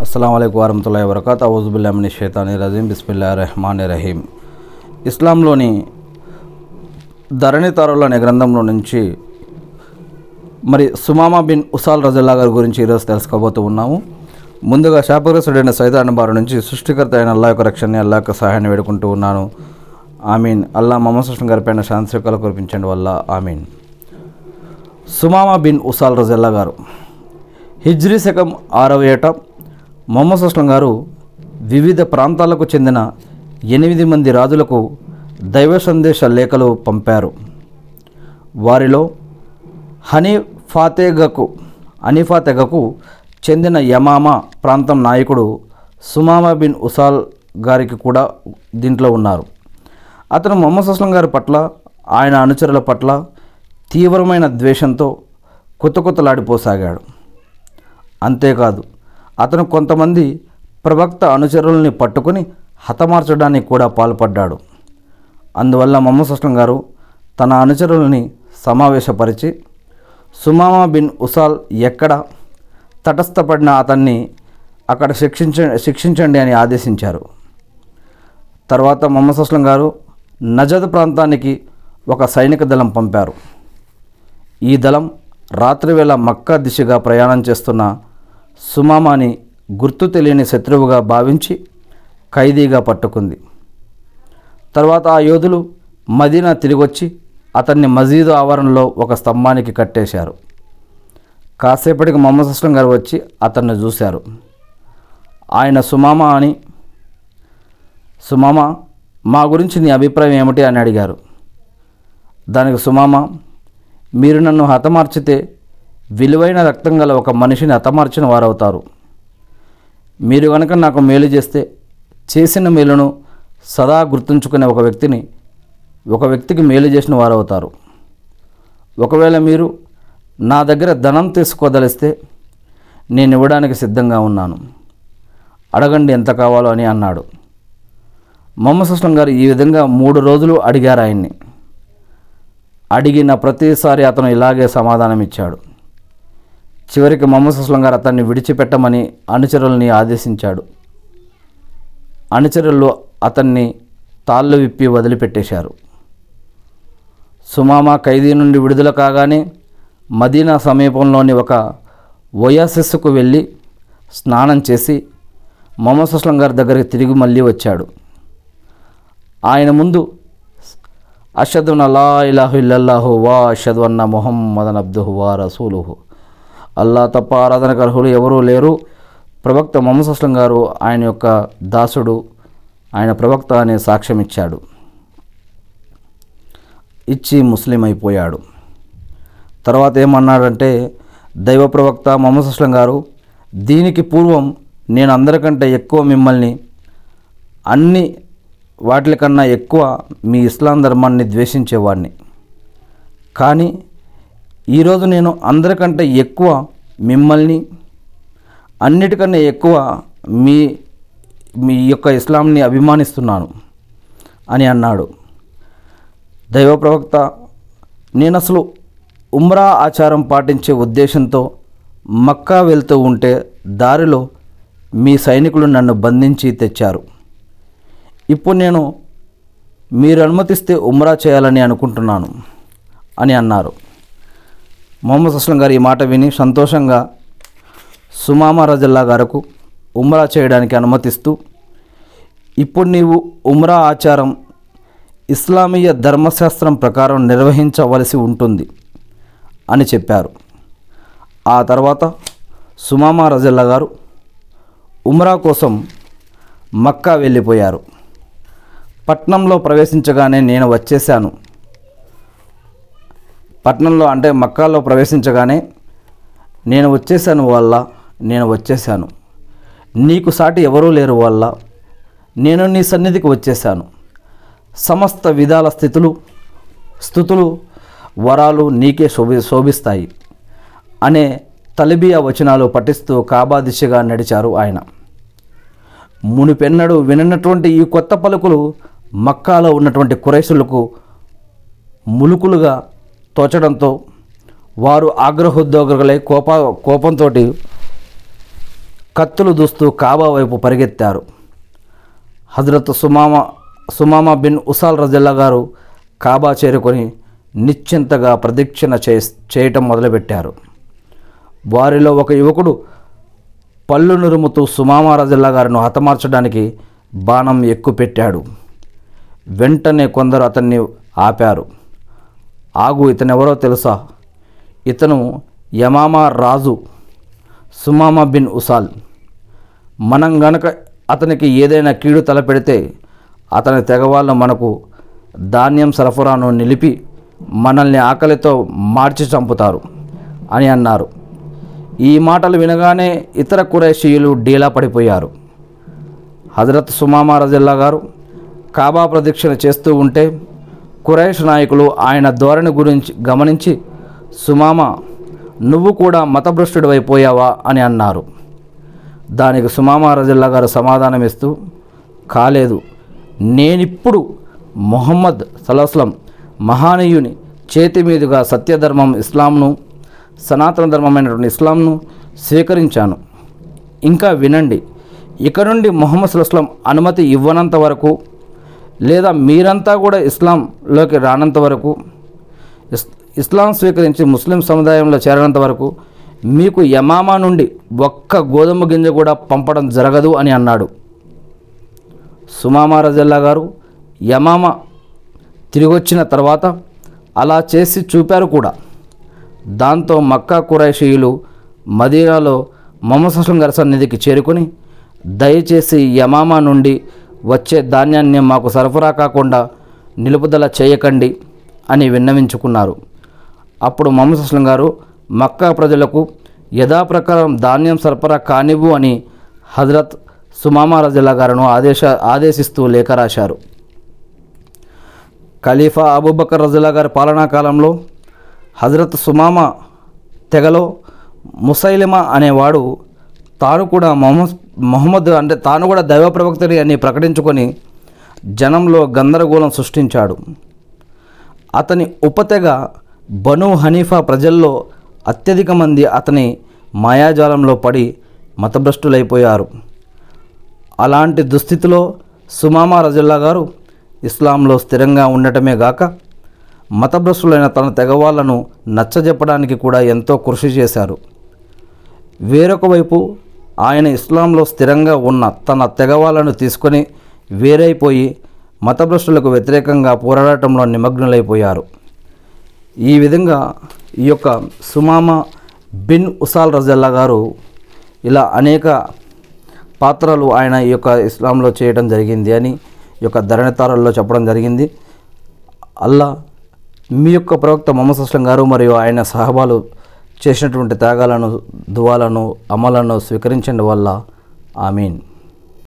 అస్సలం అయికు వరహతుల్లా వరకత్ అవుజుబుల్లామిని షేతాని రజీం బిస్మిల్లా రెహమాన్ రహీం ఇస్లాంలోని ధరణి తారులు అనే గ్రంథంలో నుంచి మరి సుమామా బిన్ ఉసాల్ రజల్లా గారి గురించి ఈరోజు తెలుసుకోబోతూ ఉన్నాము. ముందుగా శాపగ్రస్తుడైన సైతాన్ బారు నుంచి సృష్టికర్త అయిన అల్లా యొక్క రక్షణని అల్లా యొక్క సహాయాన్ని వేడుకుంటూ ఉన్నాను. ఆమీన్. అల్లా మొహమ్మద్ సుష్ణ గారిపైన శాంతికలు కురిపించండి వల్ల. ఆమీన్. సుమామా బిన్ ఉసాల్ రజల్లా గారు హిజ్రీ శకం ఆరవ ఏట మొహమ్మద్ సుస్లం గారు వివిధ ప్రాంతాలకు చెందిన ఎనిమిది మంది రాజులకు దైవ సందేశ లేఖలు పంపారు. వారిలో హనీఫాతెగకు హనీఫాతెగకు చెందిన యమామా ప్రాంతం నాయకుడు సుమామా బిన్ ఉసాల్ గారికి కూడా దీంట్లో ఉన్నారు. అతను మొహమ్మద్ సుస్లం గారి పట్ల ఆయన అనుచరుల పట్ల తీవ్రమైన ద్వేషంతో కొత్త కొత్తలాడిపోసాగాడు. అంతేకాదు అతను కొంతమంది ప్రవక్త అనుచరుల్ని పట్టుకుని హతమార్చడానికి కూడా పాల్పడ్డాడు. అందువల్ల మొహమ్మద్ గారు తన అనుచరుల్ని సమావేశపరిచి సుమామా బిన్ ఉసాల్ ఎక్కడ తటస్థపడిన అతన్ని అక్కడ శిక్షించ శిక్షించండి అని ఆదేశించారు. తర్వాత మమ్మసస్లం గారు నజద్ ప్రాంతానికి ఒక సైనిక దళం పంపారు. ఈ దళం రాత్రివేళ మక్కా దిశగా ప్రయాణం చేస్తున్న సుమామాని గుర్తు తెలియని శత్రువుగా భావించి ఖైదీగా పట్టుకుంది. తర్వాత ఆ యోధులు మదీనా తిరిగొచ్చి అతన్ని మజీదు ఆవరణలో ఒక స్తంభానికి కట్టేశారు. కాసేపటికి మొహమ్మద్ అస్లం గారు వచ్చి అతన్ని చూశారు. ఆయన సుమామా అని సుమామా మా గురించి నీ అభిప్రాయం ఏమిటి? అని అడిగారు. దానికి సుమామా మీరు నన్ను హతమార్చితే విలువైన రక్తం గల ఒక మనిషిని హతమార్చిన వారవుతారు. మీరు కనుక నాకు మేలు చేస్తే చేసిన మేలును సదా గుర్తుంచుకునే ఒక వ్యక్తిని ఒక వ్యక్తికి మేలు చేసిన వారవుతారు. ఒకవేళ మీరు నా దగ్గర ధనం తీసుకోదలిస్తే నేను ఇవ్వడానికి సిద్ధంగా ఉన్నాను. అడగండి ఎంత కావాలో అని అన్నాడు. మొహమ్మద్ గారు ఈ విధంగా మూడు రోజులు అడిగారు ఆయన్ని. అడిగిన ప్రతిసారి అతను ఇలాగే సమాధానం ఇచ్చాడు చివరికి మొహమ్మద్ సుస్లం గారు అతన్ని విడిచిపెట్టమని అనుచరుల్ని ఆదేశించాడు. అనుచరులు అతన్ని తాళ్ళు విప్పి వదిలిపెట్టేశారు. సుమామా ఖైదీ నుండి విడుదల కాగానే మదీనా సమీపంలోని ఒక ఒయాసిస్కు వెళ్ళి స్నానం చేసి మమసస్లం గారి దగ్గరికి తిరిగి మళ్ళీ వచ్చాడు. ఆయన ముందు అషదున్ అలా ఇలాహు ఇల్లల్లాహు వా అషద్ అన్న మొహమ్మదన్ అబ్దుహు వా రసూలుహు అల్లా తప్ప ఆరాధనకు అర్హులు ఎవరూ లేరు. ప్రవక్త మొహమ్మద్ అస్లం గారు ఆయన యొక్క దాసుడు ఆయన ప్రవక్త అనే సాక్ష్యం ఇచ్చాడు. ఇచ్చి ముస్లిం అయిపోయాడు. తర్వాత ఏమన్నాడంటే దైవ ప్రవక్త మొహమ్మద్ అస్లం గారు దీనికి పూర్వం నేను అందరికంటే ఎక్కువ మిమ్మల్ని అన్ని వాటికన్నా ఎక్కువ మీ ఇస్లాం ధర్మాన్ని ద్వేషించేవాడిని. కానీ ఈరోజు నేను అందరికంటే ఎక్కువ మిమ్మల్ని అన్నిటికన్నా ఎక్కువ మీ మీ యొక్క ఇస్లాంని అభిమానిస్తున్నాను అని అన్నాడు. దైవ ప్రవక్త నేను అసలు ఉమ్రా ఆచారం పాటించే ఉద్దేశంతో మక్కా వెళ్తూ ఉంటే దారిలో మీ సైనికులు నన్ను బంధించి తెచ్చారు. ఇప్పుడు నేను మీరు అనుమతిస్తే ఉమ్రా చేయాలని అనుకుంటున్నాను అని అన్నారు. మొహమ్మద్ అస్లం గారు ఈ మాట విని సంతోషంగా సుమామా రజల్లా గారకు ఉమ్రా చేయడానికి అనుమతిస్తూ ఇప్పుడు నీవు ఉమ్రా ఆచారం ఇస్లామీయ ధర్మశాస్త్రం ప్రకారం నిర్వహించవలసి ఉంటుంది అని చెప్పారు. ఆ తర్వాత సుమామా రజల్లా గారు ఉమ్రా కోసం మక్కా వెళ్ళిపోయారు. పట్నంలో ప్రవేశించగానే నేను వచ్చేసాను పట్నంలో అంటే మక్కాలో ప్రవేశించగానే నేను వచ్చేసాను వల్ల నేను వచ్చేసాను నీకు సాటి ఎవరూ లేరు వల్ల నేను నీ సన్నిధికి వచ్చేసాను సమస్త విధాల స్థితులు స్థుతులు వరాలు నీకే శోభి శోభిస్తాయి అనే తలిబియా వచనాలు పఠిస్తూ కాబా దిశగా నడిచారు ఆయన. మునిపెన్నడు విననటువంటి ఈ కొత్త పలుకులు మక్కాలో ఉన్నటువంటి కురైసులకు ములుకులుగా తోచడంతో వారు ఆగ్రహోద్యోగులై కోప కోపంతో కత్తులు దూస్తూ కాబా వైపు పరిగెత్తారు. హజరత్ సుమామా సుమామా బిన్ ఉసాల్ రజల్లా గారు కాబా చేరుకొని నిశ్చింతగా ప్రదక్షిణ చే చేయటం మొదలుపెట్టారు. వారిలో ఒక యువకుడు పళ్ళు నురుముతూ సుమామా రజల్లా గారిను హతమార్చడానికి బాణం ఎక్కుపెట్టాడు. వెంటనే కొందరు అతన్ని ఆపారు. ఆగు ఇతనెవరో తెలుసా? ఇతను యమామా రాజు సుమామా బిన్ ఉసాల్. మనం గనక అతనికి ఏదైనా కీడు తలపెడితే అతని తెగవాళ్ళు మనకు ధాన్యం సరఫరాను నిలిపి మనల్ని ఆకలితో మార్చి చంపుతారు అని అన్నారు. ఈ మాటలు వినగానే ఇతర కురైషీయులు డీలా పడిపోయారు. హజరత్ సుమామా రజిల్లా గారు కాబా ప్రదక్షిణ చేస్తూ ఉంటే కురైష్ నాయకులు ఆయన ధోరణి గురించి గమనించి సుమామ నువ్వు కూడా మతభ్రష్టుడివైపోయావా అని అన్నారు. దానికి సుమామ రజిల్లా గారు సమాధానమిస్తూ కాలేదు. నేనిప్పుడు మొహమ్మద్ సలస్లం మహానీయుని చేతి మీదుగా సత్యధర్మం ఇస్లాంను సనాతన ధర్మమైనటువంటి ఇస్లాంను స్వీకరించాను. ఇంకా వినండి. ఇక నుండి మొహమ్మద్ సుల్లాం అనుమతి ఇవ్వనంత వరకు లేదా మీరంతా కూడా ఇస్లాంలోకి రానంత వరకు ఇస్ ఇస్లాం స్వీకరించి ముస్లిం సముదాయంలో చేరనంత వరకు మీకు యమామా నుండి ఒక్క గోధుమ గింజ కూడా పంపడం జరగదు అని అన్నాడు. సుమామా రజల్లా గారు యమామా తిరిగొచ్చిన తర్వాత అలా చేసి చూపారు కూడా. దాంతో మక్కా కురైషీయులు మదీనాలో మొహమ్మద్ అస్లం గారి సన్నిధికి చేరుకొని దయచేసి యమామా నుండి వచ్చే ధాన్యాన్ని మాకు సరఫరా కాకుండా నిలుపుదల చేయకండి అని విన్నవించుకున్నారు. అప్పుడు మొహమ్మద్ అస్లం గారు మక్కా ప్రజలకు యథాప్రకారం ధాన్యం సరఫరా కానివ్వు అని హజరత్ సుమామా రజల్లా గారును ఆదేశ ఆదేశిస్తూ లేఖ రాశారు. ఖలీఫా అబూబకర్ రజల్లా గారి పాలనా కాలంలో హజరత్ సుమామా తెగలో ముసైలిమా అనేవాడు తాను కూడా మొహమ్మద్ మొహమ్మద్ అంటే తాను కూడా దైవ ప్రవక్తని అని ప్రకటించుకొని జనంలో గందరగోళం సృష్టించాడు. అతని ఉపతెగ బను హనీఫా ప్రజల్లో అత్యధిక మంది అతని మాయాజాలంలో పడి మతభ్రష్టులైపోయారు. అలాంటి దుస్థితిలో సుమామా రజల్లా గారు ఇస్లాంలో స్థిరంగా ఉండటమే గాక మతభ్రష్టులైన తన తెగవాళ్ళను నచ్చజెప్పడానికి కూడా ఎంతో కృషి చేశారు. వేరొక వైపు ఆయన ఇస్లాంలో స్థిరంగా ఉన్న తన తెగవాళ్ళను తీసుకొని వేరైపోయి మతభ్రష్టులకు వ్యతిరేకంగా పోరాడటంలో నిమగ్నులైపోయారు. ఈ విధంగా ఈ యొక్క సుమామా బిన్ ఉసాల్ రజల్లా గారు ఇలా అనేక పాత్రలు ఆయన ఈ యొక్క ఇస్లాంలో చేయడం జరిగింది అని ఈ యొక్క ధరణితారుల్లో చెప్పడం జరిగింది. అల్లా మీ యొక్క ప్రవక్త మొహమ్మద్ అస్లం గారు మరియు ఆయన సహబాలు చేసినటువంటి త్యాగాలను దువాలను అమలను స్వీకరించండి వల్ల. ఆమీన్.